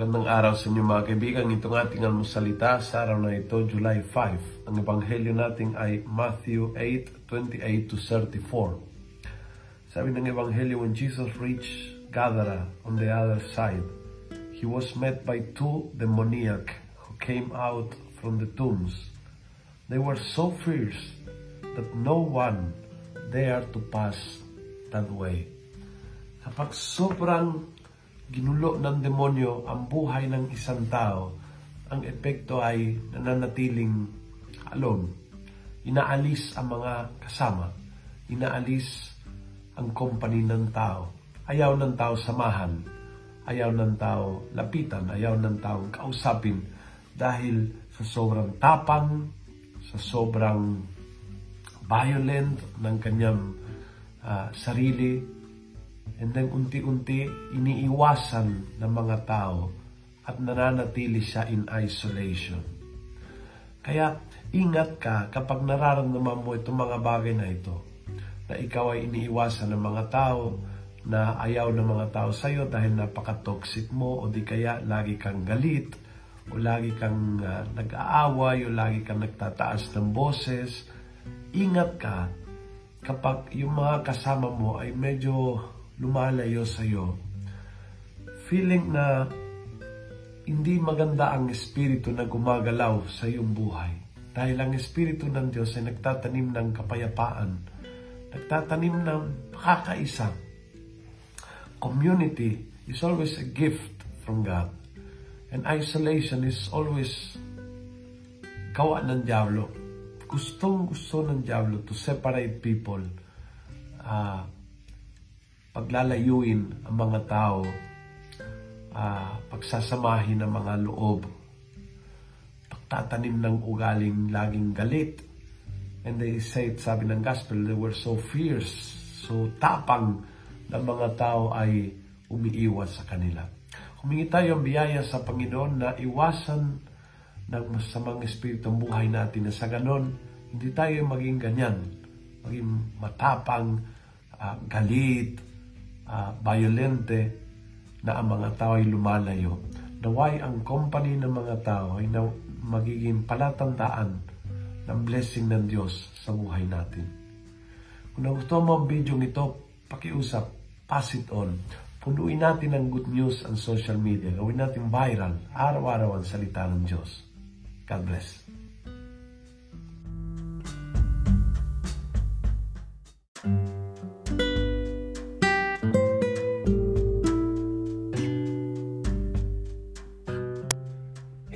araw sa inyo mga kaibigan. Itong ating almusalita sa araw na ito, July 5. Ang ebanghelyo natin ay Matthew 8, 28 to 34. Sabi ng ebanghelyo, when Jesus reached Gadara on the other side, he was met by two demoniac who came out from the tombs. They were so fierce that no one dared to pass that way. Kapag sobrang ginulo ng demonyo ang buhay ng isang tao, ang epekto ay nananatiling alone. Inaalis ang mga kasama. Inaalis ang company ng tao. Ayaw ng tao samahan. Ayaw ng tao lapitan. Ayaw ng tao kausapin dahil sa sobrang tapang, sa sobrang violent ng kanyang uh, sarili, And then unti-unti iniiwasan ng mga tao at nananatili siya in isolation. Kaya ingat ka kapag nararamdaman mo itong mga bagay na ito na ikaw ay iniiwasan ng mga tao na ayaw ng mga tao sa iyo dahil napaka-toxic mo o di kaya lagi kang galit o lagi kang uh, nag-aaway o lagi kang nagtataas ng boses. Ingat ka kapag yung mga kasama mo ay medyo lumalayo sa iyo, feeling na hindi maganda ang espiritu na gumagalaw sa iyong buhay. Dahil ang espiritu ng Diyos ay nagtatanim ng kapayapaan, nagtatanim ng pakakaisa. Community is always a gift from God. And isolation is always gawa ng Diablo. Gustong gusto ng Diablo to separate people. Uh, paglalayuin ang mga tao, uh, pagsasamahin ng mga loob, pagtatanim ng ugaling laging galit. And they say, sabi ng gospel, they were so fierce, so tapang na mga tao ay umiiwas sa kanila. Humingi tayo ang biyaya sa Panginoon na iwasan ng masamang espiritu ang buhay natin na sa ganon, hindi tayo maging ganyan, maging matapang, uh, galit, uh, violente na ang mga tao ay lumalayo. Naway ang company ng mga tao ay na magiging palatandaan ng blessing ng Diyos sa buhay natin. Kung nagustuhan mo ang video ito, pakiusap, pass it on. Punuin natin ang good news ang social media. Gawin natin viral, araw-araw ang salita ng Diyos. God bless.